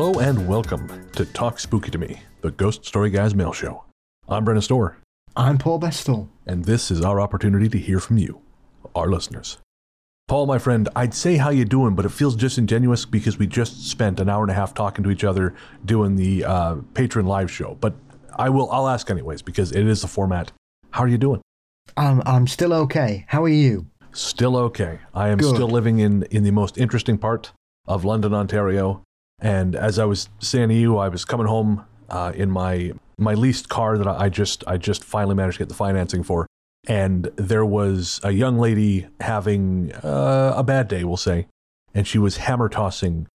Hello and welcome to Talk Spooky to Me, the Ghost Story Guys mail show. I'm Brennan Storr, I'm Paul Bestall. and this is our opportunity to hear from you, our listeners. Paul, my friend, I'd say how you doing, but it feels disingenuous because we just spent an hour and a half talking to each other doing the uh, patron live show. But I will, I'll ask anyways because it is the format. How are you doing? I'm I'm still okay. How are you? Still okay. I am Good. still living in in the most interesting part of London, Ontario. And as I was saying to you, I was coming home uh, in my my leased car that I just I just finally managed to get the financing for, and there was a young lady having uh, a bad day, we'll say, and she was hammer tossing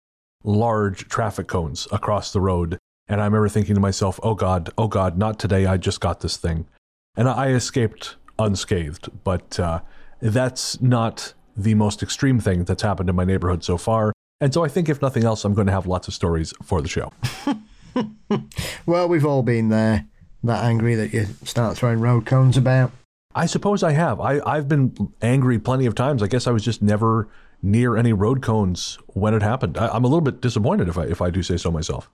large traffic cones across the road. And I remember thinking to myself, "Oh God, oh God, not today! I just got this thing," and I escaped unscathed. But uh, that's not the most extreme thing that's happened in my neighborhood so far. And so I think, if nothing else, I'm going to have lots of stories for the show. Well, we've all been there. That angry that you start throwing road cones about. I suppose I have. I, I've been angry plenty of times. I guess I was just never near any road cones when it happened. I, I'm a little bit disappointed if I, if I do say so myself.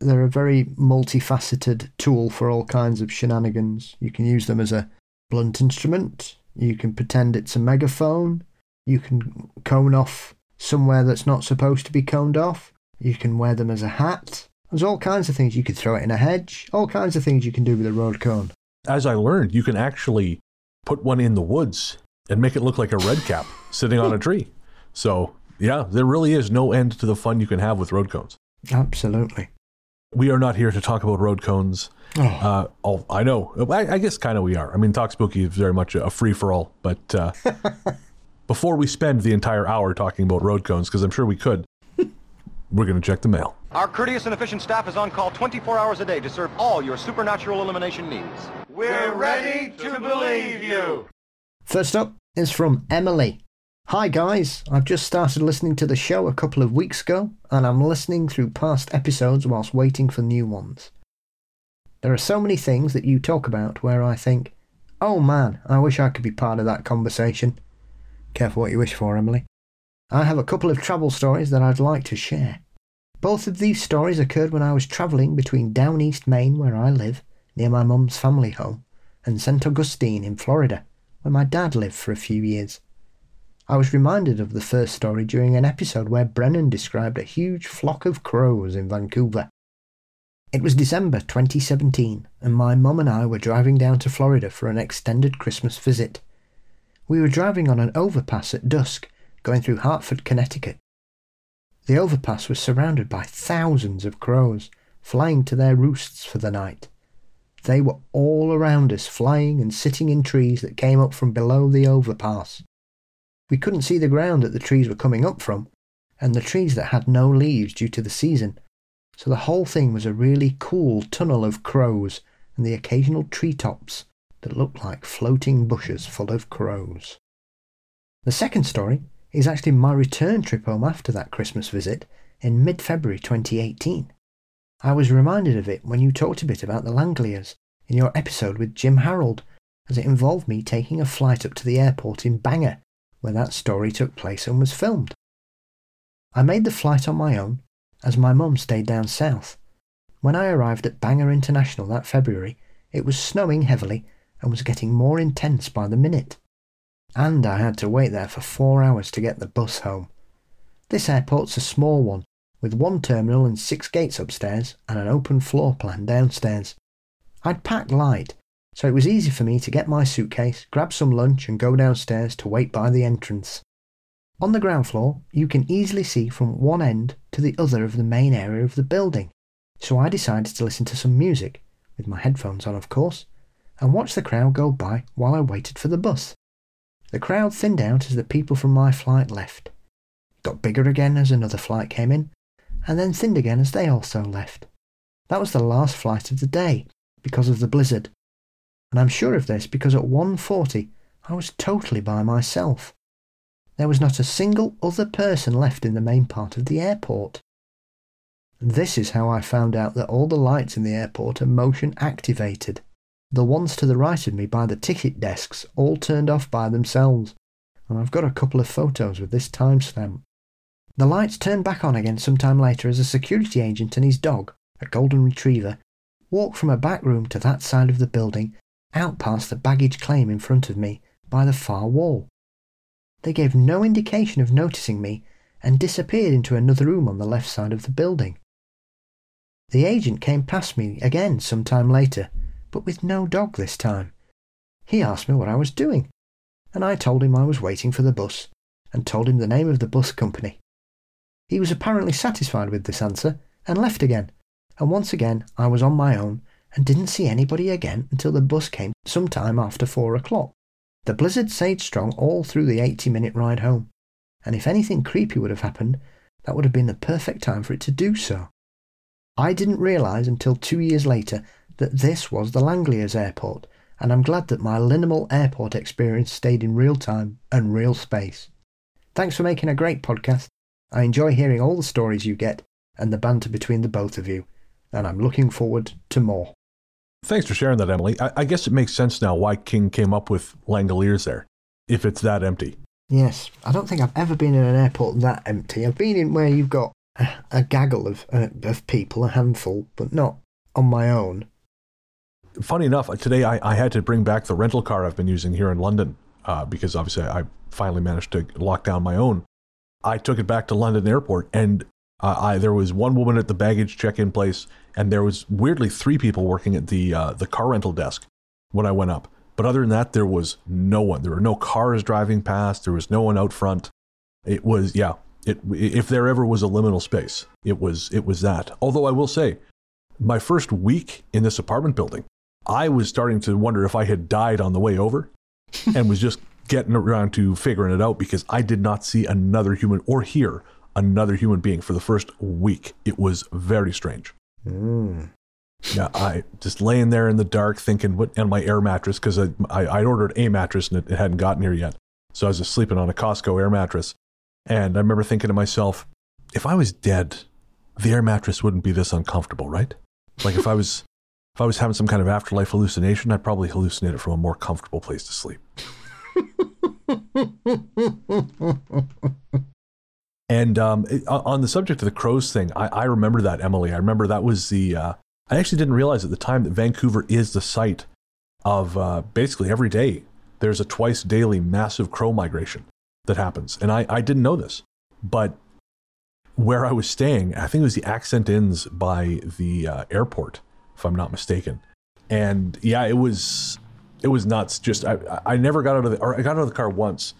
They're a very multifaceted tool for all kinds of shenanigans. You can use them as a blunt instrument. You can pretend it's a megaphone. You can cone off somewhere that's not supposed to be coned off. You can wear them as a hat. There's all kinds of things. You could throw it in a hedge. All kinds of things you can do with a road cone. As I learned, you can actually put one in the woods and make it look like a red cap sitting on a tree. So, yeah, there really is no end to the fun you can have with road cones. Absolutely. We are not here to talk about road cones. Oh, Uh, I know. I, I guess kind of we are. I mean, Talk Spooky is very much a free for all. But uh, before we spend the entire hour talking about road cones, because I'm sure we could, we're going to check the mail. Our courteous and efficient staff is on call 24 hours a day to serve all your supernatural elimination needs. We're ready to believe you. First up is from Emily. Hi guys, I've just started listening to the show a couple of weeks ago, and I'm listening through past episodes whilst waiting for new ones. There are so many things that you talk about where I think, oh man, I wish I could be part of that conversation. Careful what you wish for, Emily. I have a couple of travel stories that I'd like to share. Both of these stories occurred when I was travelling between Down East Maine, where I live, near my mum's family home, and St. Augustine in Florida, where my dad lived for a few years. I was reminded of the first story during an episode where Brennan described a huge flock of crows in Vancouver. It was December 2017, and my mum and I were driving down to Florida for an extended Christmas visit. We were driving on an overpass at dusk, going through Hartford, Connecticut. The overpass was surrounded by thousands of crows, flying to their roosts for the night. They were all around us, flying and sitting in trees that came up from below the overpass. We couldn't see the ground that the trees were coming up from, and the trees that had no leaves due to the season, so the whole thing was a really cool tunnel of crows and the occasional treetops that looked like floating bushes full of crows. The second story is actually my return trip home after that Christmas visit in mid February 2018. I was reminded of it when you talked a bit about the Langoliers in your episode with Jim Harold, as it involved me taking a flight up to the airport in Bangor, where that story took place and was filmed. I made the flight on my own, as my mum stayed down south. When I arrived at Bangor International that February, it was snowing heavily and was getting more intense by the minute. And I had to wait there for four hours to get the bus home. This airport's a small one, with one terminal and six gates upstairs and an open floor plan downstairs. I'd packed light, so it was easy for me to get my suitcase, grab some lunch, and go downstairs to wait by the entrance. On the ground floor, you can easily see from one end to the other of the main area of the building, so I decided to listen to some music, with my headphones on, of course, and watched the crowd go by while I waited for the bus. The crowd thinned out as the people from my flight left. Got bigger again as another flight came in, and then thinned again as they also left. That was the last flight of the day because of the blizzard. And I'm sure of this because at 1:40 I was totally by myself. There was not a single other person left in the main part of the airport. This is how I found out that all the lights in the airport are motion activated. The ones to the right of me by the ticket desks all turned off by themselves, and I've got a couple of photos with this timestamp. The lights turned back on again some time later as a security agent and his dog, a golden retriever, walked from a back room to that side of the building, out past the baggage claim in front of me by the far wall. They gave no indication of noticing me and disappeared into another room on the left side of the building. The agent came past me again some time later, but with no dog this time. He asked me what I was doing, and I told him I was waiting for the bus and told him the name of the bus company. He was apparently satisfied with this answer and left again, and once again I was on my own and didn't see anybody again until the bus came some time after four o'clock. The blizzard stayed strong all through the 80 minute ride home, and if anything creepy would have happened, that would have been the perfect time for it to do so. I didn't realise until two years later that this was the Langoliers airport, and I'm glad that my liminal airport experience stayed in real time and real space. Thanks for making a great podcast. I enjoy hearing all the stories you get and the banter between the both of you, and I'm looking forward to more. Thanks for sharing that, Emily. I, I guess it makes sense now why King came up with Langoliers there, if it's that empty. Yes, I don't think I've ever been in an airport that empty. I've been in where you've got a, a gaggle of uh, of people, a handful, but not on my own. Funny enough, today I, I had to bring back the rental car I've been using here in London uh, because obviously I finally managed to lock down my own. I took it back to London Airport, and uh, I there was one woman at the baggage check-in place, and there was weirdly three people working at the uh, the car rental desk when I went up. But other than that, there was no one. There were no cars driving past. There was no one out front. It was yeah. It if there ever was a liminal space, it was it was that. Although I will say, my first week in this apartment building, I was starting to wonder if I had died on the way over, and was just getting around to figuring it out because I did not see another human or hear another human being for the first week. It was very strange. Mm. Yeah, I just laying there in the dark thinking what and my air mattress because I, I I ordered a mattress and it, it hadn't gotten here yet, so I was just sleeping on a Costco air mattress, and I remember thinking to myself, if I was dead, the air mattress wouldn't be this uncomfortable, right? Like if I was if I was having some kind of afterlife hallucination, I'd probably hallucinate it from a more comfortable place to sleep. and um, on the subject of the crows thing, I, I, remember that, Emily. I remember that was the. Uh, I actually didn't realize at the time that Vancouver is the site of uh, basically every day there's a twice daily massive crow migration that happens. And I, I didn't know this. But where I was staying, I think it was the Accent Inns by the uh, airport, if I'm not mistaken. And yeah, it was it was nuts. Just I I never got out of the or I got out of the car once,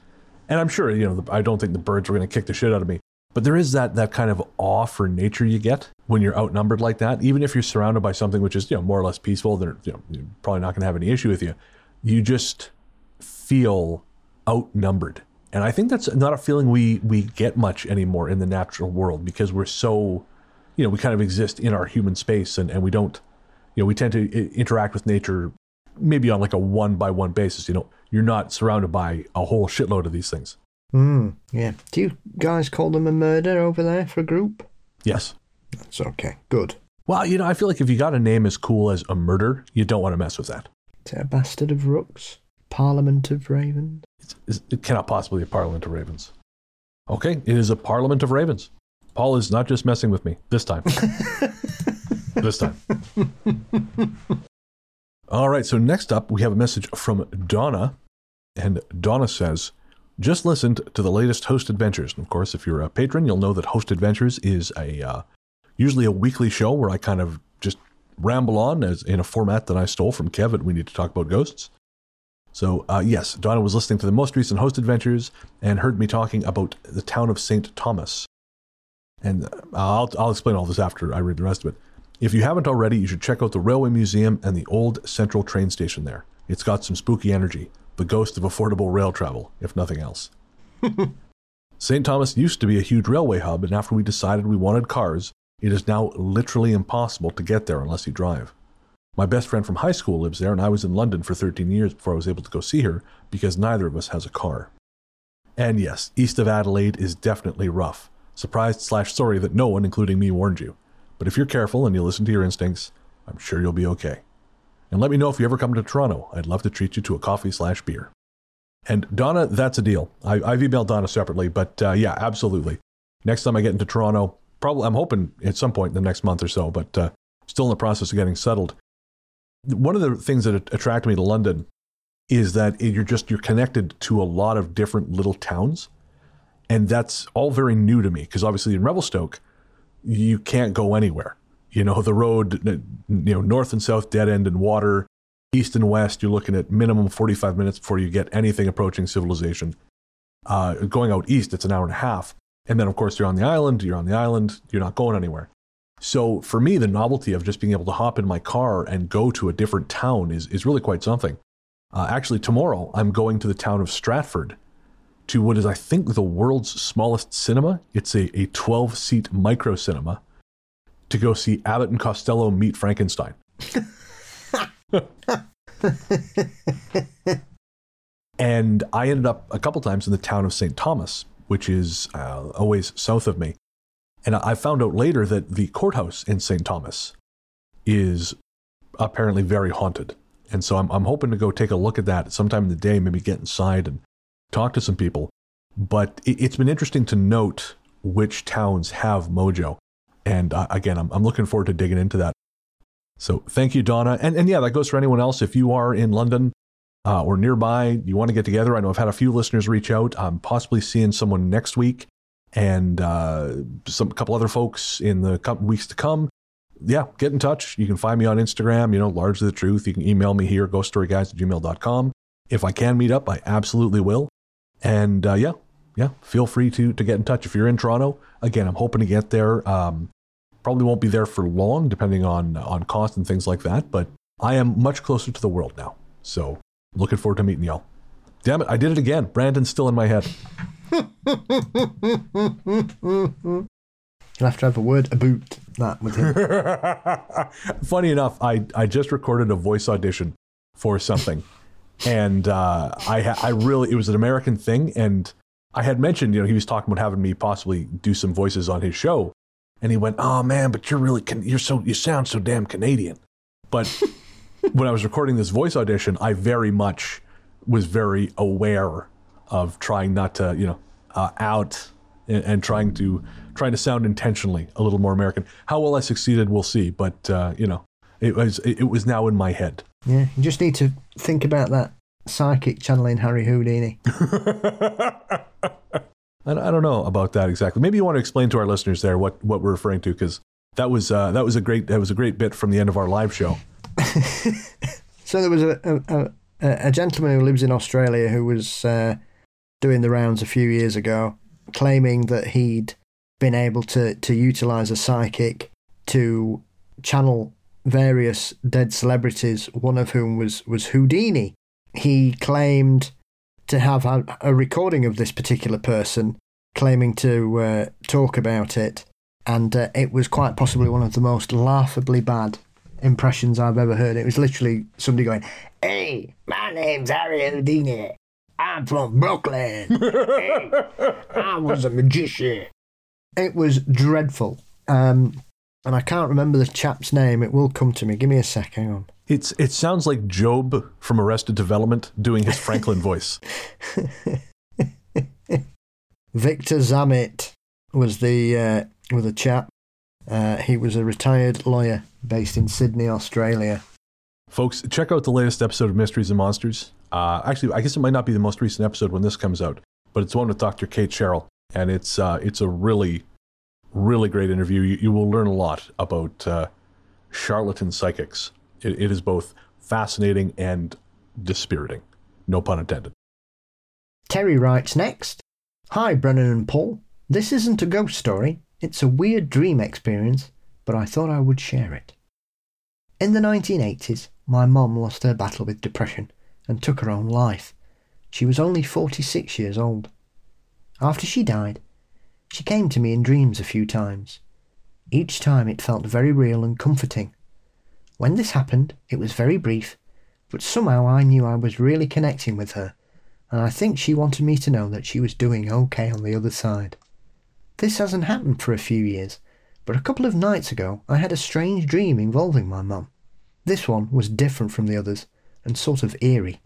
and I'm sure you know I don't think the birds were going to kick the shit out of me. But there is that that kind of awe for nature you get when you're outnumbered like that. Even if you're surrounded by something which is you know more or less peaceful, they're you know, you're probably not going to have any issue with you. You just feel outnumbered, and I think that's not a feeling we we get much anymore in the natural world because we're so, you know, we kind of exist in our human space and and we don't, you know, we tend to interact with nature maybe on like a one by one basis. You know, you're not surrounded by a whole shitload of these things. Mm, yeah. Do you guys call them a murder over there for a group? Yes. That's okay. Good. Well, you know, I feel like if you got a name as cool as a murder, you don't want to mess with that. Is it a bastard of rooks? Parliament of ravens? It's, it cannot possibly be a parliament of ravens. Okay, it is a parliament of ravens. Paul is not just messing with me this time. this time. All right, so next up, we have a message from Donna. And Donna says, just listened to the latest Host Adventures. And of course, if you're a patron, you'll know that Host Adventures is a uh, usually a weekly show where I kind of just ramble on as in a format that I stole from Kevin. We need to talk about ghosts. So uh, yes, Donna was listening to the most recent Host Adventures and heard me talking about the town of St. Thomas. And uh, I'll, I'll explain all this after I read the rest of it. If you haven't already, you should check out the Railway Museum and the old Central train station there. It's got some spooky energy, the ghost of affordable rail travel, if nothing else. St. Thomas used to be a huge railway hub, and after we decided we wanted cars, it is now literally impossible to get there unless you drive. My best friend from high school lives there, and I was in London for 13 years before I was able to go see her because neither of us has a car. And yes, east of Adelaide is definitely rough. Surprised slash sorry that no one, including me, warned you. But if you're careful and you listen to your instincts, I'm sure you'll be okay. And let me know if you ever come to Toronto. I'd love to treat you to a coffee slash beer. And Donna, that's a deal. I, have emailed Donna separately, but uh, yeah, absolutely. next time I get into Toronto, probably I'm hoping at some point in the next month or so, but uh, still in the process of getting settled. One of the things that attracted me to London is that you're just you're connected to a lot of different little towns, and that's all very new to me because obviously in Revelstoke, you can't go anywhere. You know the road, you know north and south dead end and water, east and west. You're looking at minimum 45 minutes before you get anything approaching civilization. Uh, going out east, it's an hour and a half. And then, of course, you're on the island, you're on the island, you're not going anywhere. So for me, the novelty of just being able to hop in my car and go to a different town is, is really quite something. Uh, actually, tomorrow, I'm going to the town of Stratford to what is, I think, the world's smallest cinema. It's a, a 12 seat micro cinema to go see Abbott and Costello meet Frankenstein. and I ended up a couple times in the town of St. Thomas, which is uh, always south of me. And I found out later that the courthouse in St. Thomas is apparently very haunted. And so I'm, I'm hoping to go take a look at that sometime in the day, maybe get inside and talk to some people. But it, has been interesting to note which towns have mojo. And uh, again, I'm, I'm looking forward to digging into that. So thank you, Donna. And, and yeah, that goes for anyone else. If you are in London uh, or nearby, you want to get together. I know I've had a few listeners reach out. I'm possibly seeing someone next week and uh, some couple other folks in the weeks to come. Yeah, get in touch. You can find me on Instagram, you know, largely the truth. You can email me here, ghoststoryguys at gmail.com. If I can meet up, I absolutely will. And uh, yeah, yeah, feel free to to get in touch. If you're in Toronto, again, I'm hoping to get there. Um, probably won't be there for long, depending on on cost and things like that. But I am much closer to the world now, so looking forward to meeting y'all. Damn it, I did it again. Brandon's still in my head. You'll have to have a word about that with him. Funny enough, I, I just recorded a voice audition for something. And uh, I, I really, it was an American thing. And I had mentioned, you know, he was talking about having me possibly do some voices on his show. And he went, oh man, but you're really, you're so, you sound so damn Canadian. But when I was recording this voice audition, I very much was very aware of trying not to, you know, uh, out and, and, trying to trying to sound intentionally a little more American. How well I succeeded, we'll see. But uh, you know, it was it was now in my head. Yeah, you just need to think about that psychic channeling Harry Houdini. I, I don't know about that exactly. Maybe you want to explain to our listeners there what, what we're referring to because that was uh, that was a great that was a great bit from the end of our live show. so there was a, a, a, gentleman who lives in Australia who was uh, doing the rounds a few years ago, claiming that he'd been able to, to utilize a psychic to channel various dead celebrities, one of whom was, was Houdini. He claimed to have a, a recording of this particular person claiming to uh, talk about it, and uh, it was quite possibly one of the most laughably bad impressions I've ever heard. It was literally somebody going, Hey, my name's Harry Houdini. I'm from Brooklyn. hey, I was a magician. It was dreadful. Um, and I can't remember the chap's name. It will come to me. Give me a sec. Hang on. It's it sounds like Job from Arrested Development doing his Franklin voice. Victor Zammit was the uh, was a chap. Uh, he was a retired lawyer based in Sydney, Australia. Folks, check out the latest episode of Mysteries and Monsters. Uh, actually, I guess it might not be the most recent episode when this comes out, but it's one with Dr. Kate Sherrill, and it's uh, it's a really, really great interview. You, you will learn a lot about uh, charlatan psychics. It, it is both fascinating and dispiriting. No pun intended. Terry writes next. Hi, Brennan and Paul. This isn't a ghost story. It's a weird dream experience, but I thought I would share it. In the 1980s, my mom lost her battle with depression and took her own life. She was only 46 years old. After she died, she came to me in dreams a few times. Each time it felt very real and comforting. When this happened, it was very brief, but somehow I knew I was really connecting with her, and I think she wanted me to know that she was doing okay on the other side. This hasn't happened for a few years, but a couple of nights ago I had a strange dream involving my mum. This one was different from the others and sort of eerie.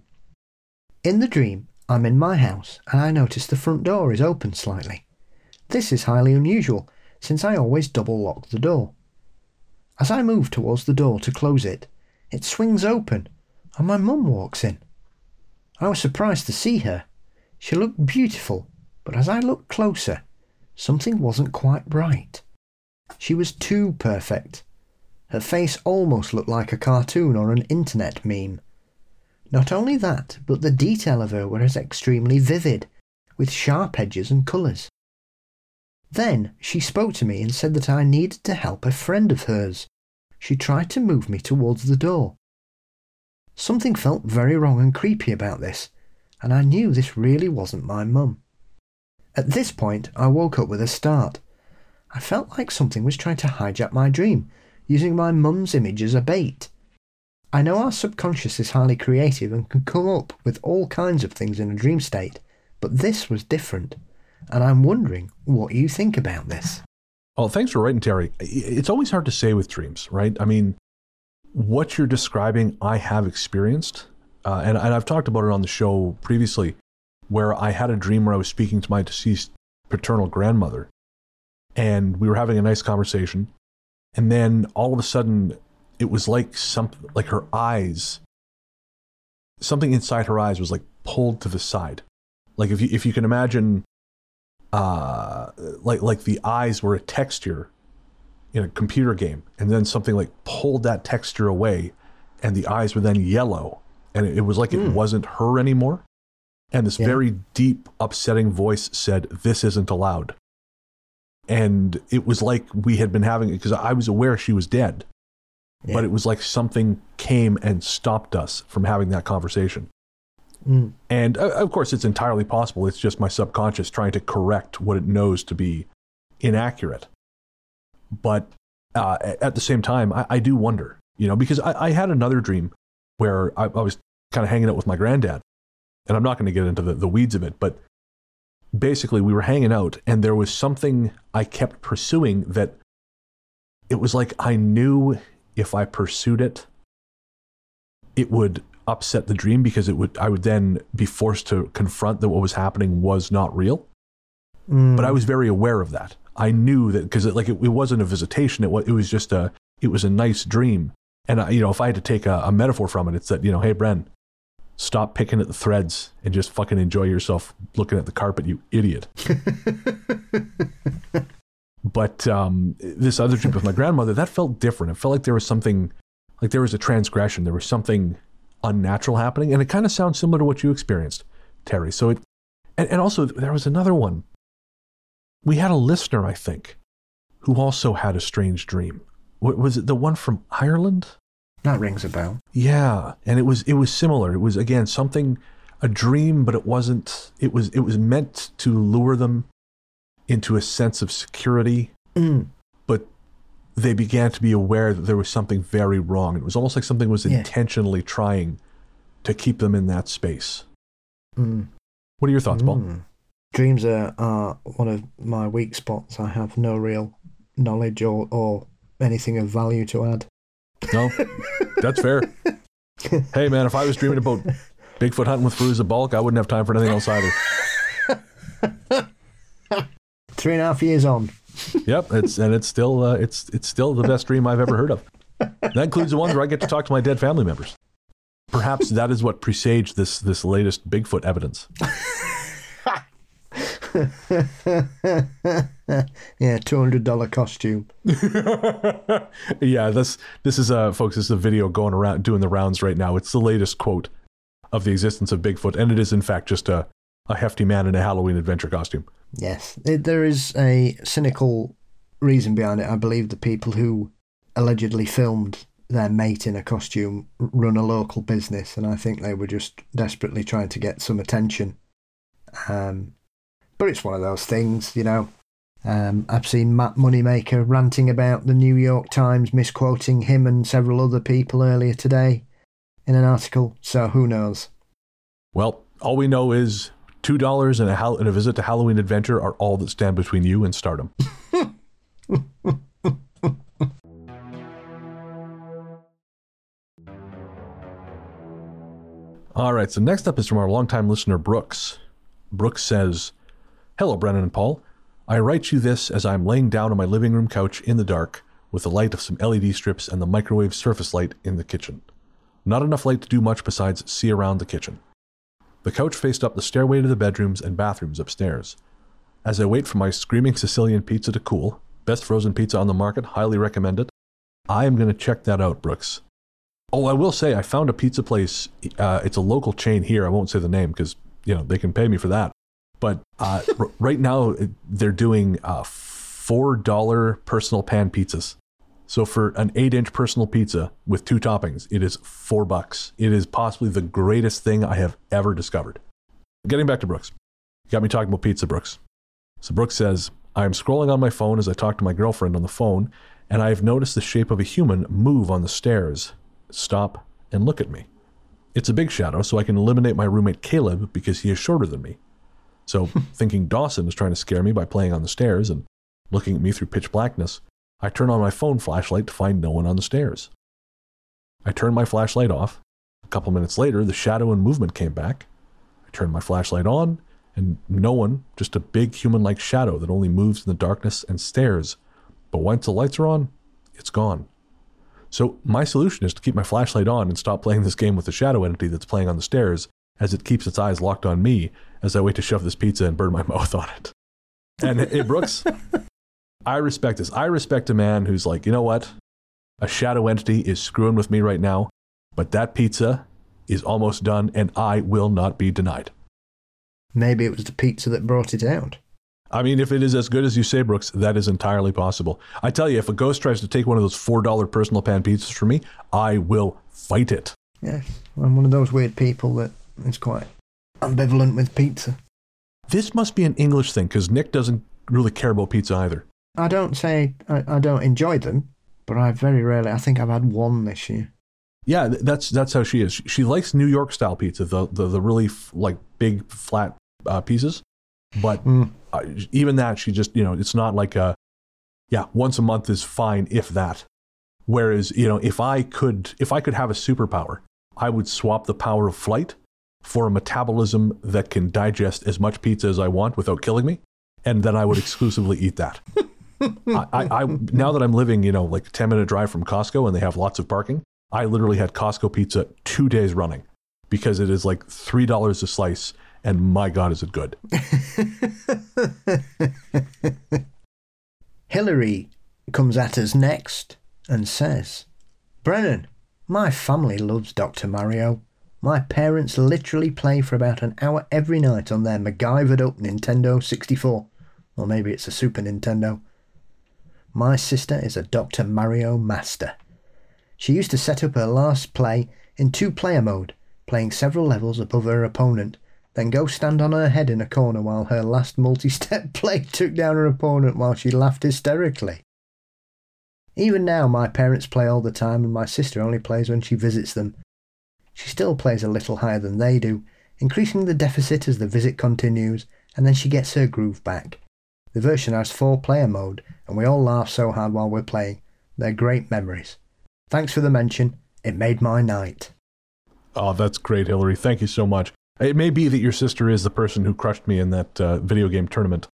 In the dream, I'm in my house and I notice the front door is open slightly. This is highly unusual, since I always double lock the door. As I move towards the door to close it, it swings open, and my mum walks in. I was surprised to see her. She looked beautiful, but as I looked closer, something wasn't quite right. She was too perfect. Her face almost looked like a cartoon or an internet meme. Not only that, but the detail of her was extremely vivid, with sharp edges and colours. Then she spoke to me and said that I needed to help a friend of hers. She tried to move me towards the door. Something felt very wrong and creepy about this, and I knew this really wasn't my mum. At this point, I woke up with a start. I felt like something was trying to hijack my dream, using my mum's image as a bait. I know our subconscious is highly creative and can come up with all kinds of things in a dream state, but this was different, and I'm wondering what you think about this. Well, thanks for writing, Terry. It's always hard to say with dreams, right? I mean, what you're describing, I have experienced, uh, and, and I've talked about it on the show previously, where I had a dream where I was speaking to my deceased paternal grandmother, and we were having a nice conversation, and then all of a sudden, it was like something, like her eyes, something inside her eyes was like pulled to the side, like if you if you can imagine, uh, like like the eyes were a texture in a computer game, and then something like pulled that texture away, and the eyes were then yellow, and it, it was like mm. it hmm. wasn't her anymore. And this yeah. very deep, upsetting voice said, This isn't allowed. And it was like we had been having it because I was aware she was dead, yeah. but it was like something came and stopped us from having that conversation. Mm. And uh, of course, it's entirely possible. It's just my subconscious trying to correct what it knows to be inaccurate. But uh, at the same time, I, I, do wonder, you know, because I, I had another dream where I, I was kind of hanging out with my granddad. And I'm not going to get into the, the weeds of it, but basically, we were hanging out, and there was something I kept pursuing that it was like I knew if I pursued it, it would upset the dream because it would I would then be forced to confront that what was happening was not real. Mm. But I was very aware of that. I knew that because it, like it, it, wasn't a visitation. It was it was just a it was a nice dream. And I, you know, if I had to take a, a metaphor from it, it's that you know, hey, Bren, stop picking at the threads and just fucking enjoy yourself looking at the carpet, you idiot. but um, this other trip with my grandmother, that felt different. It felt like there was something, like there was a transgression. There was something unnatural happening, and it kind of sounds similar to what you experienced, Terry. So it, and, and also there was another one we had a listener, I think, who also had a strange dream. Was it the one from Ireland? That rings a bell. Yeah, and it was it was similar. It was again something a dream, but it wasn't. It was it was meant to lure them into a sense of security. Mm. They began to be aware that there was something very wrong. It was almost like something was yeah. intentionally trying to keep them in that space. Mm. What are your thoughts, mm. Paul? dreams are, are one of my weak spots. I have no real knowledge or, or anything of value to add. No, that's fair. hey, man, if I was dreaming about Bigfoot hunting with Fairuza Balk, I wouldn't have time for anything else either. Three and a half years on. Yep, it's and it's still uh, it's it's still the best dream I've ever heard of. That includes the ones where I get to talk to my dead family members. Perhaps that is what presaged this this latest Bigfoot evidence. yeah, two hundred dollar costume. yeah, this this is uh folks, this is a video going around doing the rounds right now. It's the latest quote of the existence of Bigfoot, and it is in fact just a, a hefty man in a Halloween adventure costume. Yes. It, there is a cynical reason behind it. I believe the people who allegedly filmed their mate in a costume run a local business, and I think they were just desperately trying to get some attention. Um, but it's one of those things, you know. Um, I've seen Matt Moneymaker ranting about the New York Times misquoting him and several other people earlier today in an article, so who knows? Well, all we know is two dollars and a and a visit to Halloween Adventure are all that stand between you and stardom. all right, so next up is from our longtime listener Brooks. Brooks says, Hello, Brennan and Paul. I write you this as I am laying down on my living room couch in the dark with the light of some LED strips and the microwave surface light in the kitchen. Not enough light to do much besides see around the kitchen. The couch faced up the stairway to the bedrooms and bathrooms upstairs. As I wait for my screaming Sicilian pizza to cool, best frozen pizza on the market, highly recommend it, I am going to check that out, Brooks. Oh, I will say I found a pizza place. Uh, it's a local chain here. I won't say the name because you know they can pay me for that. But uh, r- right now they're doing uh, four dollar personal pan pizzas. So for an eight inch personal pizza with two toppings, it is four bucks. It is possibly the greatest thing I have ever discovered. Getting back to Brooks, you got me talking about pizza, Brooks. So Brooks says, I am scrolling on my phone as I talk to my girlfriend on the phone, and I have noticed the shape of a human move on the stairs, stop, and look at me. It's a big shadow, so I can eliminate my roommate Caleb because he is shorter than me. So, thinking Dawson is trying to scare me by playing on the stairs and looking at me through pitch blackness, I turn on my phone flashlight to find no one on the stairs. I turn my flashlight off. A couple minutes later, the shadow and movement came back. I turn my flashlight on, and no one, just a big human like shadow that only moves in the darkness and stares. But once the lights are on, it's gone. So my solution is to keep my flashlight on and stop playing this game with the shadow entity that's playing on the stairs as it keeps its eyes locked on me as I wait to shove this pizza and burn my mouth on it. And hey, Brooks, I respect this. I respect a man who's like, you know what? A shadow entity is screwing with me right now, but that pizza is almost done and I will not be denied. Maybe it was the pizza that brought it out. I mean, if it is as good as you say, Brooks, that is entirely possible. I tell you, if a ghost tries to take one of those $4 personal pan pizzas from me, I will fight it. Yeah, I'm one of those weird people that is quite ambivalent with pizza. This must be an English thing because Nick doesn't really care about pizza either. I don't say I, I don't enjoy them, but I very rarely. I think I've had one this year. Yeah, that's that's how she is. She, she likes New York style pizza, the the, the really f- like big flat uh, pieces. But mm. uh, even that, she just you know, it's not like a yeah, once a month is fine if that. Whereas you know, if I could if I could have a superpower, I would swap the power of flight for a metabolism that can digest as much pizza as I want without killing me, and then I would exclusively eat that. I, I, I, now that I'm living, you know, like 10 minute drive from Costco and they have lots of parking, I literally had Costco pizza two days running because it is like $3 a slice and my God, is it good. Hillary comes at us next and says, Brennan, my family loves Dr. Mario. My parents literally play for about an hour every night on their MacGyvered up Nintendo 64. Or maybe it's a Super Nintendo. My sister is a Dr. Mario master. She used to set up her last play in two player mode, playing several levels above her opponent, then go stand on her head in a corner while her last multi step play took down her opponent while she laughed hysterically. Even now, my parents play all the time, and my sister only plays when she visits them, she still plays a little higher than they do, increasing the deficit as the visit continues, and then she gets her groove back. The version has four player mode, and we all laugh so hard while we're playing. They're great memories. Thanks for the mention. It made my night. Oh, that's great, Hillary. Thank you so much. It may be that your sister is the person who crushed me in that uh, video game tournament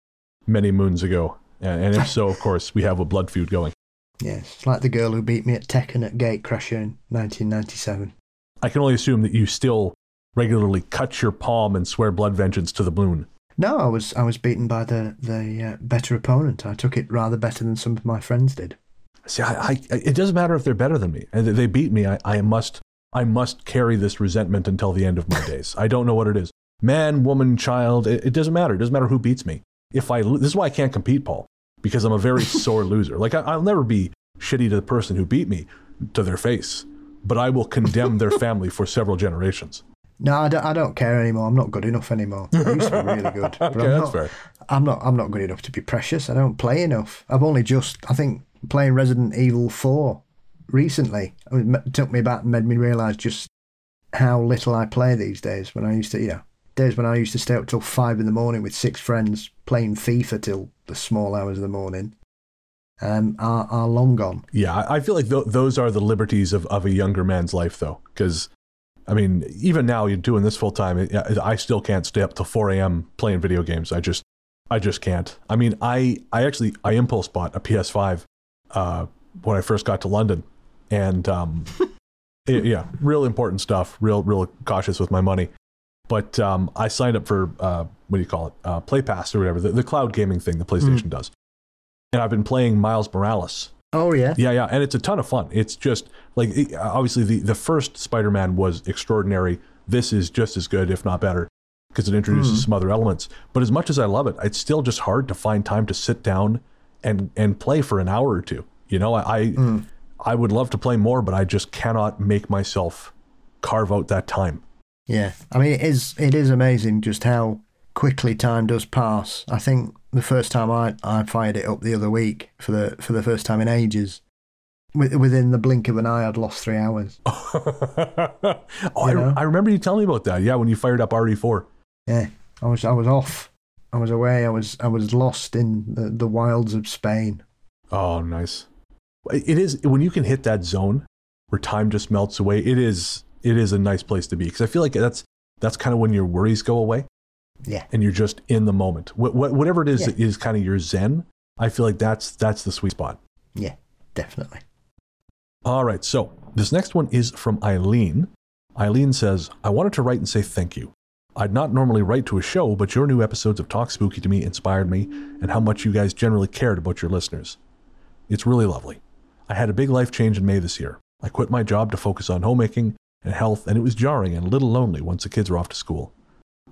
many moons ago. And if so, of course, we have a blood feud going. Yes, it's like the girl who beat me at Tekken at Gatecrasher in 1997. I can only assume that you still regularly cut your palm and swear blood vengeance to the moon. No, I was I was beaten by the the uh, better opponent. I took it rather better than some of my friends did. See, I, I, it doesn't matter if they're better than me. They beat me. I, I must I must carry this resentment until the end of my days. I don't know what it is. Man, woman, child. It, it doesn't matter. It doesn't matter who beats me. If I this is why I can't compete, Paul, because I'm a very sore loser. Like I, I'll never be shitty to the person who beat me to their face but I will condemn their family for several generations. No, I don't, I don't care anymore. I'm not good enough anymore. I used to be really good. okay, I'm that's not, fair. I'm not. I'm not good enough to be precious. I don't play enough. I've only just, I think, playing Resident Evil Four recently. It took me back and made me realise just how little I play these days. When I used to, you know, days when I used to stay up till five in the morning with six friends playing FIFA till the small hours of the morning um, are, are long gone. Yeah, I feel like th- those are the liberties of, of a younger man's life, though. Because, I mean, even now, you're doing this full time. I still can't stay up till 4 a.m. playing video games. I just, I just can't. I mean, I I actually I impulse bought a PS5 uh, when I first got to London, and um, it, yeah, real important stuff. Real real cautious with my money. But um, I signed up for uh, what do you call it? Uh, Play Pass or whatever the, the cloud gaming thing the PlayStation mm. does, and I've been playing Miles Morales. Oh yeah, yeah, yeah, and it's a ton of fun. It's just like obviously the the first Spider-Man was extraordinary. This is just as good, if not better because it introduces mm. some other elements. But as much as I love it, it's still just hard to find time to sit down and and play for an hour or two. You know, I I, mm. I would love to play more, but I just cannot make myself carve out that time. Yeah, I mean, it is it is amazing just how quickly time does pass. I think the first time I, I fired it up the other week for the for the first time in ages, within the blink of an eye, I'd lost three hours. oh, I, I, remember you telling me about that. Yeah, when you fired up RE4 yeah, I was I was off. I was away. I was I was lost in the, the wilds of Spain. Oh, nice. It is when you can hit that zone where time just melts away. It is it is a nice place to be because I feel like that's that's kind of when your worries go away. Yeah, and you're just in the moment. What, what, whatever it is yeah. that is kind of your zen. I feel like that's that's the sweet spot. Yeah, definitely. All right, so this next one is from Eileen. Eileen says, I wanted to write and say thank you. I'd not normally write to a show, but your new episodes of Talk Spooky to me inspired me and how much you guys generally cared about your listeners. It's really lovely. I had a big life change in May this year. I quit my job to focus on homemaking and health, and it was jarring and a little lonely once the kids were off to school.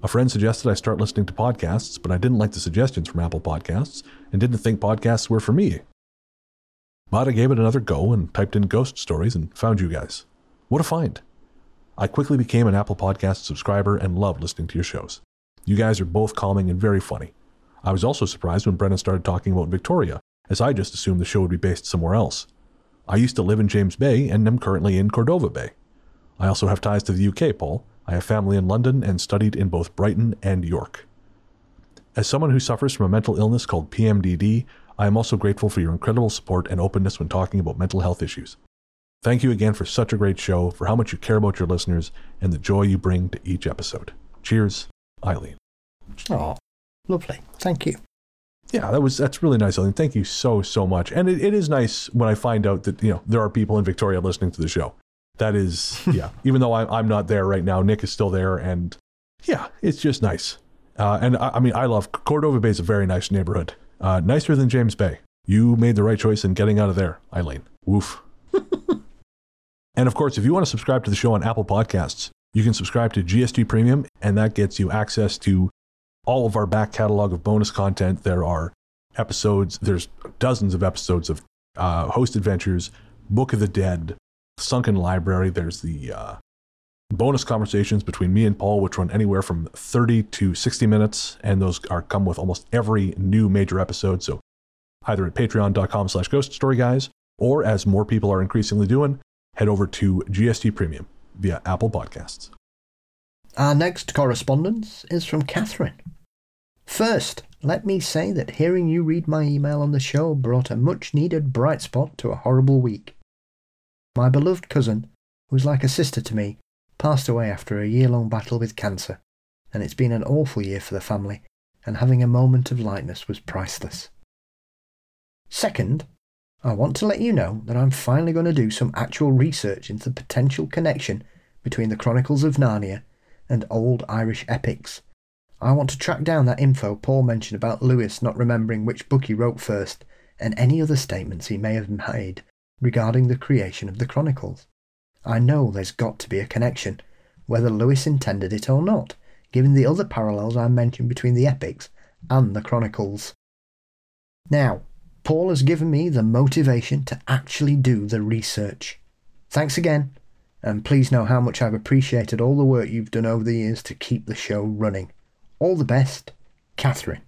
A friend suggested I start listening to podcasts, but I didn't like the suggestions from Apple Podcasts and didn't think podcasts were for me. But I gave it another go and typed in ghost stories and found you guys. What a find! I quickly became an Apple Podcast subscriber and loved listening to your shows. You guys are both calming and very funny. I was also surprised when Brennan started talking about Victoria, as I just assumed the show would be based somewhere else. I used to live in James Bay and am currently in Cordova Bay. I also have ties to the UK, Paul. I have family in London and studied in both Brighton and York. As someone who suffers from a mental illness called PMDD, I am also grateful for your incredible support and openness when talking about mental health issues. Thank you again for such a great show, for how much you care about your listeners, and the joy you bring to each episode. Cheers, Eileen. Oh, lovely. Thank you. Yeah, that was that's really nice, Eileen. Thank you so so much. And it, it is nice when I find out that you know there are people in Victoria listening to the show. That is, yeah. even though I'm I'm not there right now, Nick is still there, and yeah, it's just nice. Uh, and I, I, mean, I love Cordova Bay is a very nice neighborhood, uh, nicer than James Bay. You made the right choice in getting out of there, Eileen. Woof. And of course, if you want to subscribe to the show on Apple Podcasts, you can subscribe to GST Premium, and that gets you access to all of our back catalog of bonus content. There are episodes, there's dozens of episodes of uh, Host Adventures, Book of the Dead, Sunken Library. There's the uh, bonus conversations between me and Paul, which run anywhere from 30 to 60 minutes, and those are come with almost every new major episode. So either at patreon.com slash ghost story guys, or as more people are increasingly doing, head over to GST Premium via Apple Podcasts. Our next correspondence is from Catherine. First, let me say that hearing you read my email on the show brought a much needed bright spot to a horrible week. My beloved cousin, who was like a sister to me, passed away after a year long battle with cancer, and it's been an awful year for the family, and having a moment of lightness was priceless. Second, I want to let you know that I'm finally going to do some actual research into the potential connection between the Chronicles of Narnia and old Irish epics. I want to track down that info Paul mentioned about Lewis not remembering which book he wrote first and any other statements he may have made regarding the creation of the Chronicles. I know there's got to be a connection, whether Lewis intended it or not, given the other parallels I mentioned between the epics and the Chronicles. Now, Paul has given me the motivation to actually do the research. Thanks again, and please know how much I've appreciated all the work you've done over the years to keep the show running. All the best, Catherine.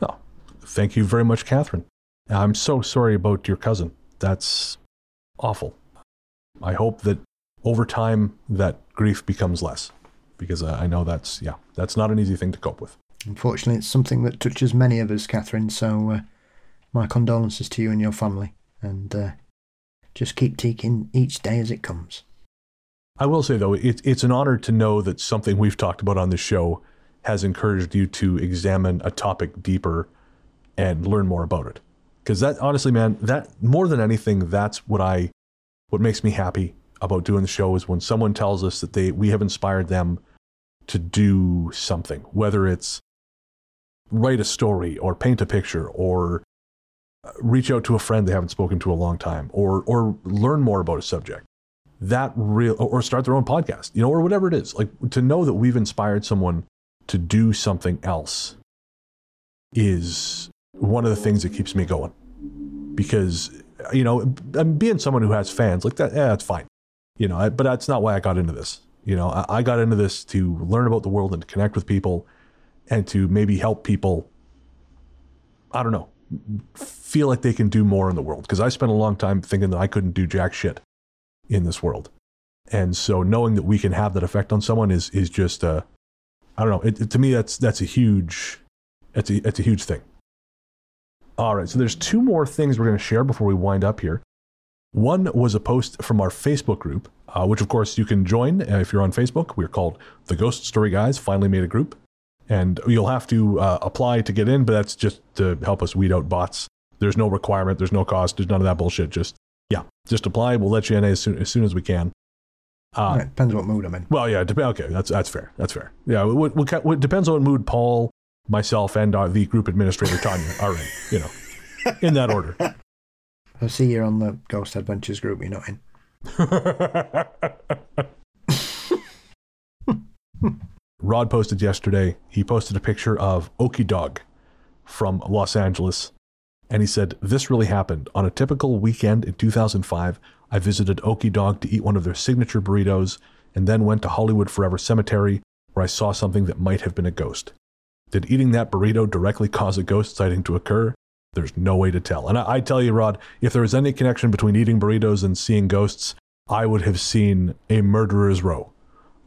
Oh, thank you very much, Catherine. I'm so sorry about your cousin. That's awful. I hope that over time that grief becomes less because I know that's, yeah, that's not an easy thing to cope with. Unfortunately, it's something that touches many of us, Catherine, so uh, my condolences to you and your family, and uh, just keep taking each day as it comes. I will say though, it, it's an honor to know that something we've talked about on this show has encouraged you to examine a topic deeper and learn more about it. Because that, honestly, man, that more than anything, that's what I, what makes me happy about doing the show is when someone tells us that they we have inspired them to do something, whether it's write a story or paint a picture or uh, reach out to a friend they haven't spoken to a long time or or learn more about a subject. That real or start their own podcast you know or whatever it is. Like to know that we've inspired someone to do something else is one of the things that keeps me going. Because you know I'm being someone who has fans like that yeah that's fine. You know but that's not why i got into this. You know I, I got into this to learn about the world and to connect with people and to maybe help people i don't know feel like they can do more in the world. Because i spent a long time thinking that i couldn't do jack shit in this world. And so knowing that we can have that effect on someone is is just uh i don't know. It, it, to me that's that's a huge that's a, that's a huge thing all right so there's two more things we're going to share before we wind up here one was a post from our facebook group uh, which of course you can join uh, if you're on facebook we're called the ghost story guys finally made a group and you'll have to uh, apply to get in, but that's just to help us weed out bots. There's no requirement, there's no cost, there's none of that bullshit. Just yeah, just apply. We'll let you in as soon as, soon as we can. Uh, depends what mood I'm in. Well, yeah, dep- okay, that's that's fair. That's fair. Yeah, what, what, what depends on what mood Paul, myself, and uh, the group administrator Tanya are in. You know, in that order. I see you're on the Ghost Adventures group. You're not in. Rod posted yesterday, he posted a picture of Oki Dog from Los Angeles. And he said, This really happened. On a typical weekend in 2005, I visited Oki Dog to eat one of their signature burritos and then went to Hollywood Forever Cemetery where I saw something that might have been a ghost. Did eating that burrito directly cause a ghost sighting to occur? There's no way to tell. And I, I tell you, Rod, if there was any connection between eating burritos and seeing ghosts, I would have seen a murderer's row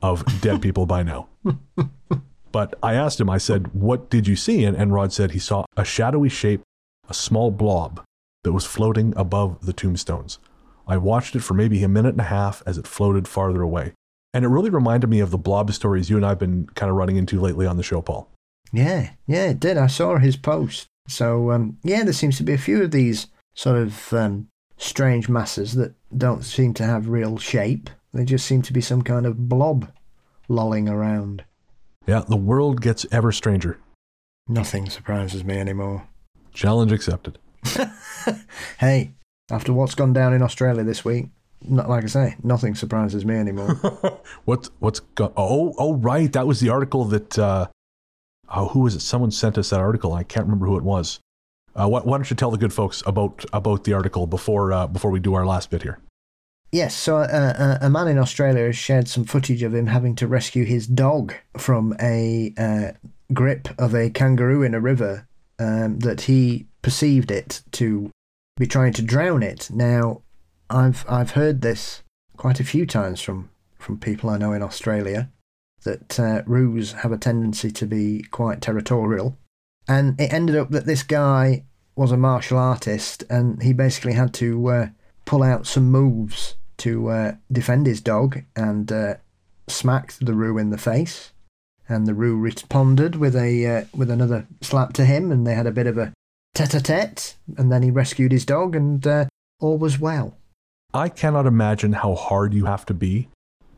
of dead people by now. but I asked him, I said, What did you see? And, and Rod said he saw a shadowy shape, a small blob that was floating above the tombstones. I watched it for maybe a minute and a half as it floated farther away. And it really reminded me of the blob stories you and I have been kind of running into lately on the show, Paul. Yeah, yeah, it did. I saw his post. So, um, yeah, there seems to be a few of these sort of um, strange masses that don't seem to have real shape. They just seem to be some kind of blob lolling around. Yeah, the world gets ever stranger. Nothing surprises me anymore. Challenge accepted. hey, after what's gone down in Australia this week, not like I say, nothing surprises me anymore. what's what's go- oh oh right, that was the article that uh, oh who was it? Someone sent us that article. I can't remember who it was. Uh, why, why, don't you tell the good folks about about the article before uh, before we do our last bit here? Yes, so uh, uh, a man in Australia has shared some footage of him having to rescue his dog from a uh, grip of a kangaroo in a river um, that he perceived it to be trying to drown it. Now, I've I've heard this quite a few times from from people I know in Australia that uh, roos have a tendency to be quite territorial, and it ended up that this guy was a martial artist and he basically had to uh, pull out some moves to uh, defend his dog and uh, smacked the Roo in the face. And the Roo responded with a uh, with another slap to him, and they had a bit of a tete-a-tete. And then he rescued his dog, and uh, all was well. I cannot imagine how hard you have to be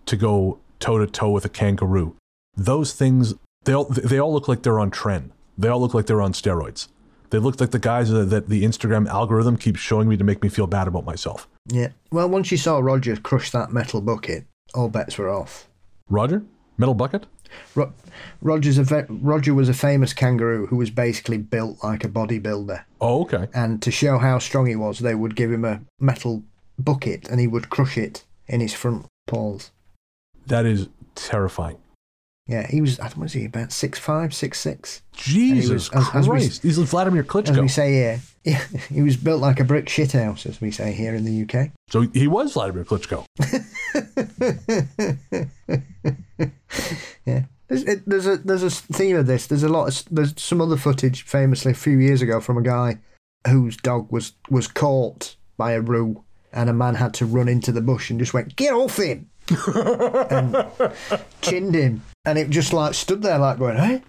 to go toe to toe with a kangaroo. Those things, they all, they all look like they're on trend. They all look like they're on steroids. They look like the guys that the Instagram algorithm keeps showing me to make me feel bad about myself. Yeah. Well, once you saw Roger crush that metal bucket, all bets were off. Roger? Metal bucket? Ro- Roger's a ve- Roger was a famous kangaroo who was basically built like a bodybuilder. Oh, okay. And to show how strong he was, they would give him a metal bucket and he would crush it in his front paws. That is terrifying. Yeah, he was. What was he about six five, six six? Jesus was, as, Christ! As we, He's Vladimir Klitschko. As we say here, yeah, he was built like a brick shithouse, as we say here in the UK. So he was Vladimir Klitschko. yeah, there's, it, there's a there's a theme of this. There's a lot. Of, there's some other footage, famously a few years ago, from a guy whose dog was was caught by a roo, and a man had to run into the bush and just went, "Get off him!" And chinned him and it just like stood there like going, "Hey,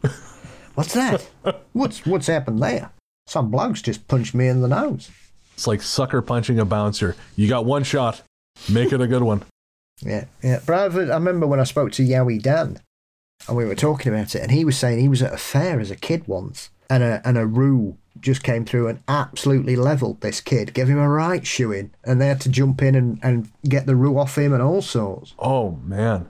what's that? what's what's happened there? Some blokes just punched me in the nose." It's like sucker punching a bouncer. You got one shot. Make it a good one. Yeah, yeah. But I've, I remember when I spoke to Yowie Dan, and we were talking about it, and he was saying he was at a fair as a kid once, and a and a roo just came through and absolutely leveled this kid, gave him a right shoeing, and they had to jump in and, and get the roo off him and all sorts. Oh man.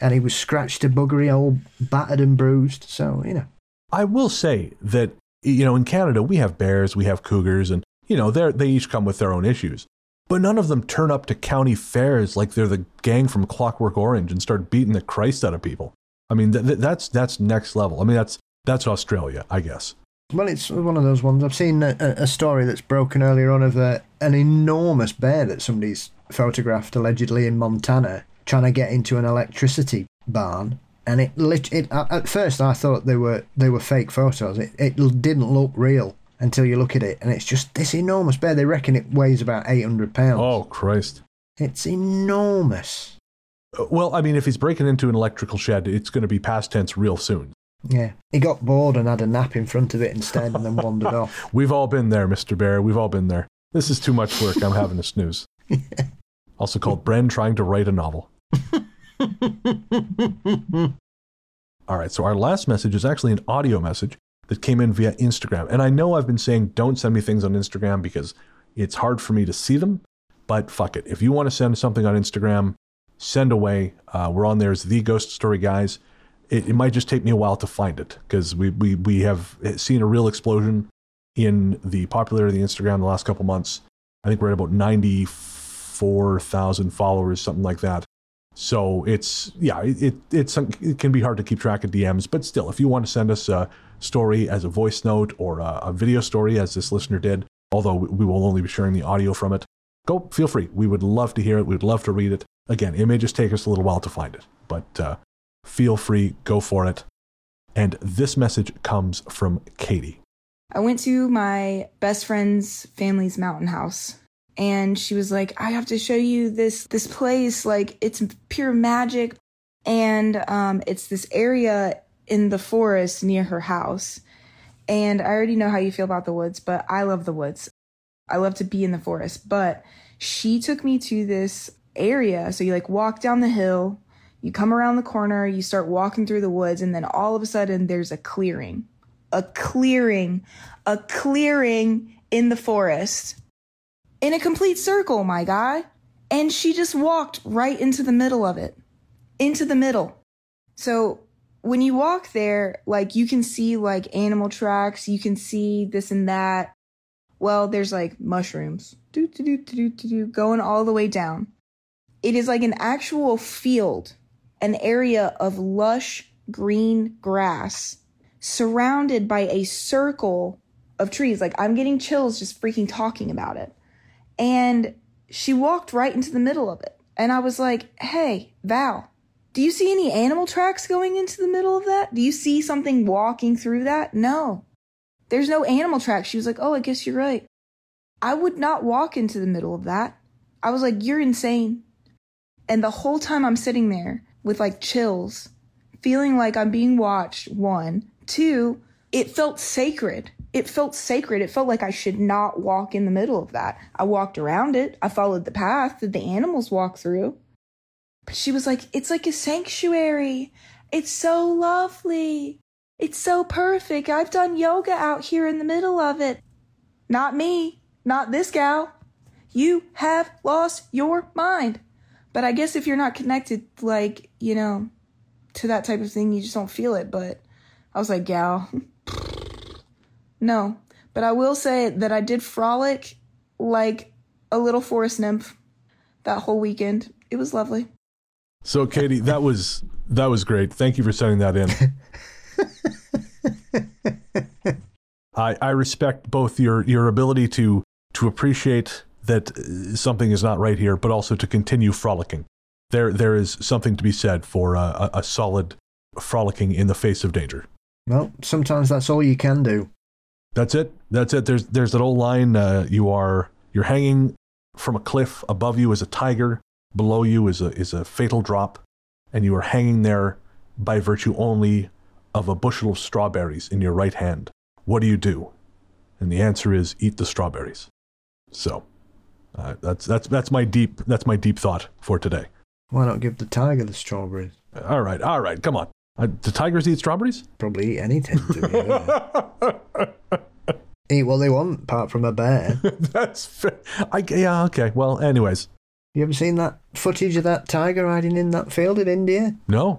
And he was scratched to buggery, all battered and bruised. So you know. I will say that you know in Canada we have bears, we have cougars, and you know they they each come with their own issues. But none of them turn up to county fairs like they're the gang from Clockwork Orange and start beating the Christ out of people. I mean, th- th- that's that's next level. I mean, that's that's Australia, I guess. Well, it's one of those ones. I've seen a, a story that's broken earlier on of a, an enormous bear that somebody's photographed allegedly in Montana trying to get into an electricity barn. And it, it at first I thought they were they were fake photos. It, it didn't look real until you look at it, and it's just this enormous bear. They reckon it weighs about eight hundred pounds. Oh Christ! It's enormous. Uh, well, I mean, if he's breaking into an electrical shed, it's going to be past tense real soon. Yeah, he got bored and had a nap in front of it instead, and then wandered off. We've all been there, Mister Bear. We've all been there. This is too much work. I'm having a snooze. yeah. Also called Bren trying to write a novel. all right, so our last message is actually an audio message that came in via Instagram. And I know I've been saying don't send me things on Instagram because it's hard for me to see them, but fuck it. If you want to send something on Instagram, send away. Uh, we're on there as the Ghost Story Guys. It, it might just take me a while to find it because we, we, we have seen a real explosion in the popularity of the Instagram the last couple months. I think we're at about 94,000 followers, something like that. So it's, yeah, it, it, it can be hard to keep track of DMs, but still, if you want to send us a story as a voice note or a, a video story, as this listener did, although we will only be sharing the audio from it, go feel free. We would love to hear it. We'd love to read it. Again, it may just take us a little while to find it, but uh, feel free, go for it. And this message comes from Katie. I went to my best friend's family's mountain house and she was like, I have to show you this this place. Like it's pure magic. And um, it's this area in the forest near her house. And I already know how you feel about the woods, but I love the woods. I love to be in the forest. But she took me to this area. So you like walk down the hill, you come around the corner, you start walking through the woods, and then all of a sudden there's a clearing. A clearing. A clearing in the forest. In a complete circle, my guy. And she just walked right into the middle of it. Into the middle. So when you walk there, like you can see like animal tracks, you can see this and that. Well, there's like mushrooms, do do do do do do, going all the way down. It is like an actual field, an area of lush green grass surrounded by a circle of trees. Like I'm getting chills just freaking talking about it. And she walked right into the middle of it. And I was like, hey, Val, do you see any animal tracks going into the middle of that? Do you see something walking through that? No. There's no animal tracks. She was like, oh, I guess you're right. I would not walk into the middle of that. I was like, you're insane. And the whole time I'm sitting there with like chills, feeling like I'm being watched, one. Two, it felt sacred. It felt sacred. It felt like I should not walk in the middle of that. I walked around it. I followed the path that the animals walk through. But she was like, it's like a sanctuary. It's so lovely. It's so perfect. I've done yoga out here in the middle of it. Not me. Not this gal. You have lost your mind. But I guess if you're not connected, like, you know, to that type of thing, you just don't feel it. But I was like, gal, no. But I will say that I did frolic like a little forest nymph that whole weekend. It was lovely. So, Katie, that was that was great. Thank you for sending that in. I I respect both your your ability to to appreciate that something is not right here, but also to continue frolicking. There there is something to be said for a, a solid frolicking in the face of danger. Well, sometimes that's all you can do. That's it. That's it. There's there's that old line. Uh, you are you're hanging from a cliff. Above you is a tiger. Below you is a is a fatal drop, and you are hanging there, by virtue only of a bushel of strawberries in your right hand, what do you do? And the answer is eat the strawberries. So uh, that's that's that's my deep that's my deep thought for today. Why not give the tiger the strawberries? All right, all right, come on. Uh, do tigers eat strawberries? Probably eat anything. To be eat what they want, apart from a bear. that's fair. I, yeah, okay. Well, anyways. You ever seen that footage of that tiger riding in that field in India? No.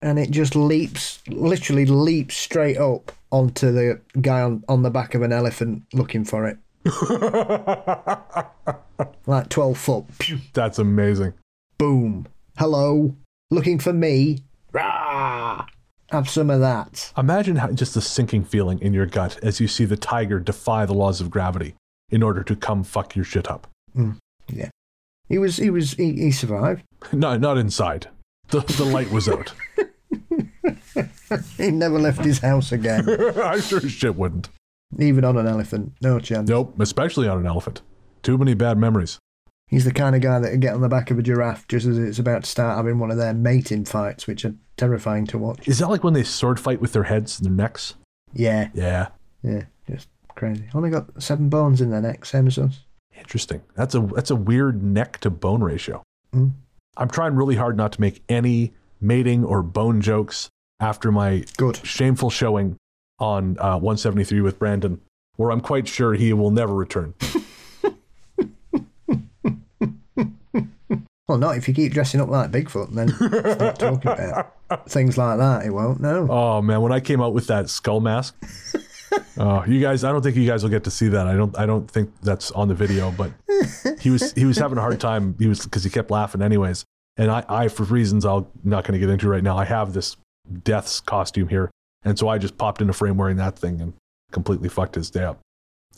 And it just leaps, literally leaps straight up onto the guy on, on the back of an elephant looking for it. like 12 foot. That's amazing. Boom. Hello. Looking for me. Rah! Have some of that. Imagine how, just the sinking feeling in your gut as you see the tiger defy the laws of gravity in order to come fuck your shit up. Mm, yeah. He was, he was, he, he survived. No, not inside. The, the light was out. he never left his house again. I sure shit wouldn't. Even on an elephant. No chance. Nope, especially on an elephant. Too many bad memories. He's the kind of guy that would get on the back of a giraffe just as it's about to start having one of their mating fights, which are terrifying to watch. Is that like when they sword fight with their heads and their necks? Yeah. Yeah. Yeah. Just crazy. Only got seven bones in their neck, same as us. Interesting. That's a that's a weird neck to bone ratio. Mm. I'm trying really hard not to make any mating or bone jokes after my good shameful showing on uh, 173 with Brandon, where I'm quite sure he will never return. well, not if you keep dressing up like Bigfoot, then start talking about things like that. It won't. No. Oh man, when I came out with that skull mask. Oh, you guys! I don't think you guys will get to see that. I don't. I don't think that's on the video. But he was he was having a hard time. He was because he kept laughing anyways. And I, I for reasons I'm not going to get into right now. I have this death's costume here, and so I just popped into frame wearing that thing and completely fucked his day up.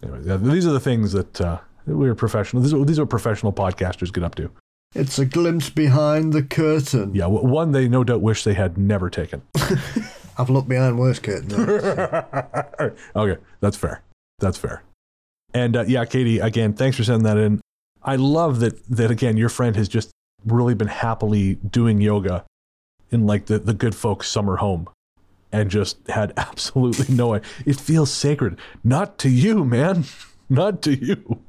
Anyway, these are the things that uh, we're professional. These are, these are professional podcasters get up to. It's a glimpse behind the curtain. Yeah, one they no doubt wish they had never taken. I've looked behind worse curtains. okay, that's fair. That's fair. And uh, yeah, Katie, again, thanks for sending that in. I love that that again, your friend has just really been happily doing yoga in like the, the good folks summer home and just had absolutely no it feels sacred. Not to you man. Not to you.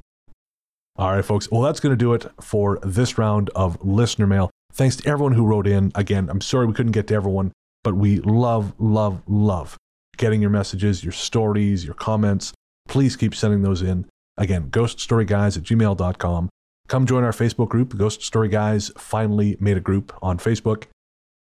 All right folks. Well that's going to do it for this round of listener mail. Thanks to everyone who wrote in. Again i'm sorry we couldn't get to everyone but we love love love getting your messages your stories your comments. Please keep sending those in. Again ghoststoryguys at gmail.com come join our Facebook group. Ghost Story Guys finally made a group on Facebook.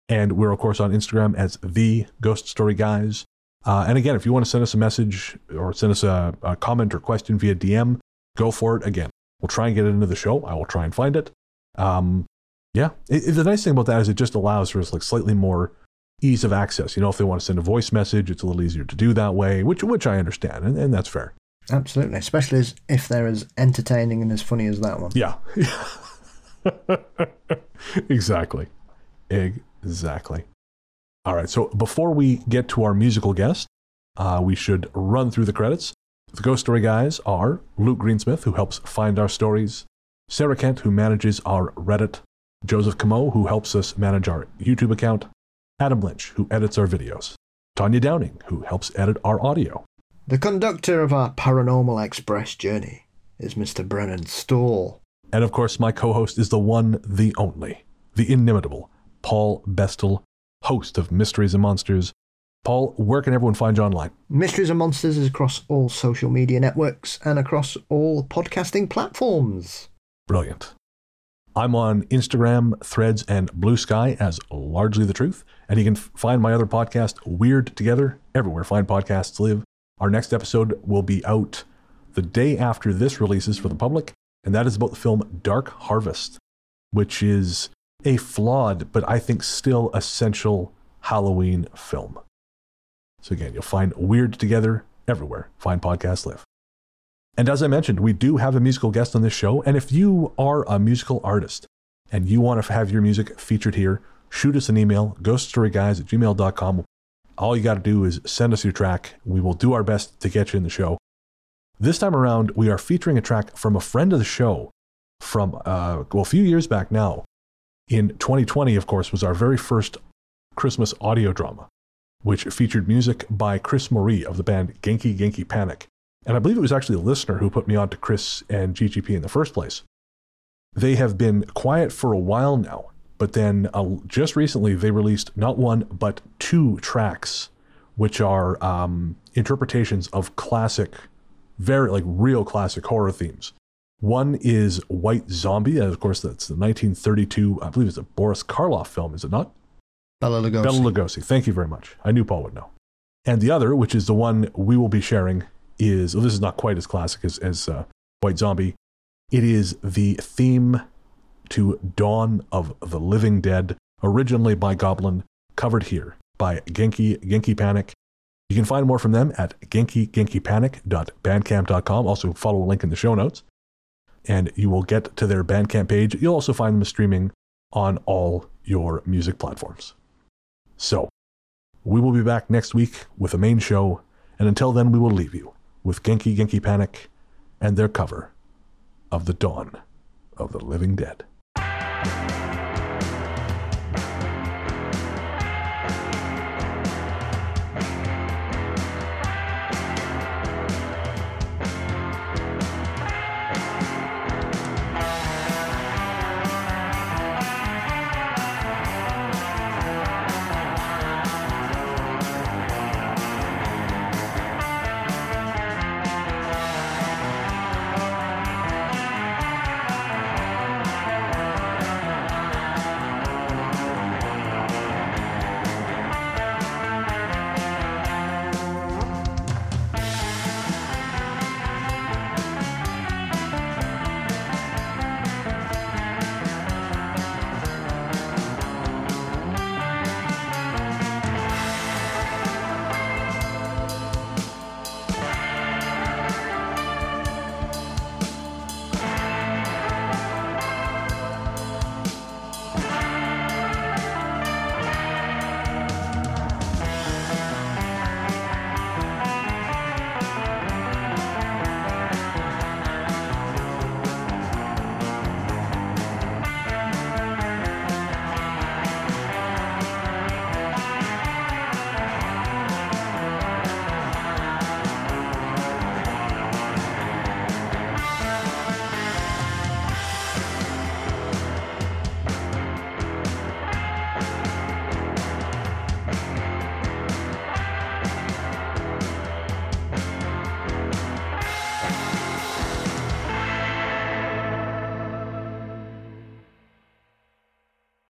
And we're, of course, on Instagram as The Ghost Story Guys. Uh, and again, if you want to send us a message or send us a, a, comment or question via DM, go for it. Again, we'll try and get it into the show. I will try and find it. Um, yeah, it, it, the nice thing about that is it just allows for us like slightly more ease of access. You know, if they want to send a voice message, it's a little easier to do that way, which which I understand, and, and that's fair. Absolutely, especially as, if they're as entertaining and as funny as that one. Yeah. exactly. Exactly. All right. So before we get to our musical guest, uh, we should run through the credits. The Ghost Story guys are Luke Greensmith, who helps find our stories, Sarah Kent, who manages our Reddit, Joseph Camo, who helps us manage our YouTube account, Adam Lynch, who edits our videos, Tanya Downing, who helps edit our audio, the conductor of our Paranormal Express journey is Mr. Brennan Storr. And of course, my co host is the one, the only, the inimitable Paul Bestel, host of Mysteries and Monsters. Paul, where can everyone find you online? Mysteries and Monsters is across all social media networks and across all podcasting platforms. Brilliant. I'm on Instagram, Threads, and Blue Sky as Largely the Truth. And you can find my other podcast, Weird Together, everywhere fine podcasts live. Our next episode will be out the day after this releases for the public, and that is about the film Dark Harvest, which is a flawed, but I think still essential Halloween film. So, again, you'll find Weird Together everywhere. Find podcasts live. And as I mentioned, we do have a musical guest on this show. And if you are a musical artist and you want to have your music featured here, shoot us an email, ghoststoryguys at gmail.com all you got to do is send us your track. We will do our best to get you in the show. This time around, we are featuring a track from a friend of the show from, uh, well, a few years back now. In 2020, of course, was our very first Christmas audio drama, which featured music by Chris Moree of the band Genki Genki Panic. And I believe it was actually a listener who put me on to Chris and GGP in the first place. They have been quiet for a while now, but then uh, just recently they released not one, but two tracks, which are um, interpretations of classic, very like real classic horror themes. One is White Zombie, and of course that's the 1932, I believe it's a Boris Karloff film, is it not? Bela Lugosi. Bela Lugosi. Thank you very much. I knew Paul would know. And the other, which is the one we will be sharing, is well, this is not quite as classic as, as uh, White Zombie. It is the theme to Dawn of the Living Dead, originally by Goblin, covered here by Genki Genki Panic. You can find more from them at genkigenkipanic.bandcamp.com. Also, follow a link in the show notes, and you will get to their Bandcamp page. You'll also find them streaming on all your music platforms. So, we will be back next week with a main show, and until then, we will leave you with Genki Genki Panic and their cover of The Dawn of the Living Dead.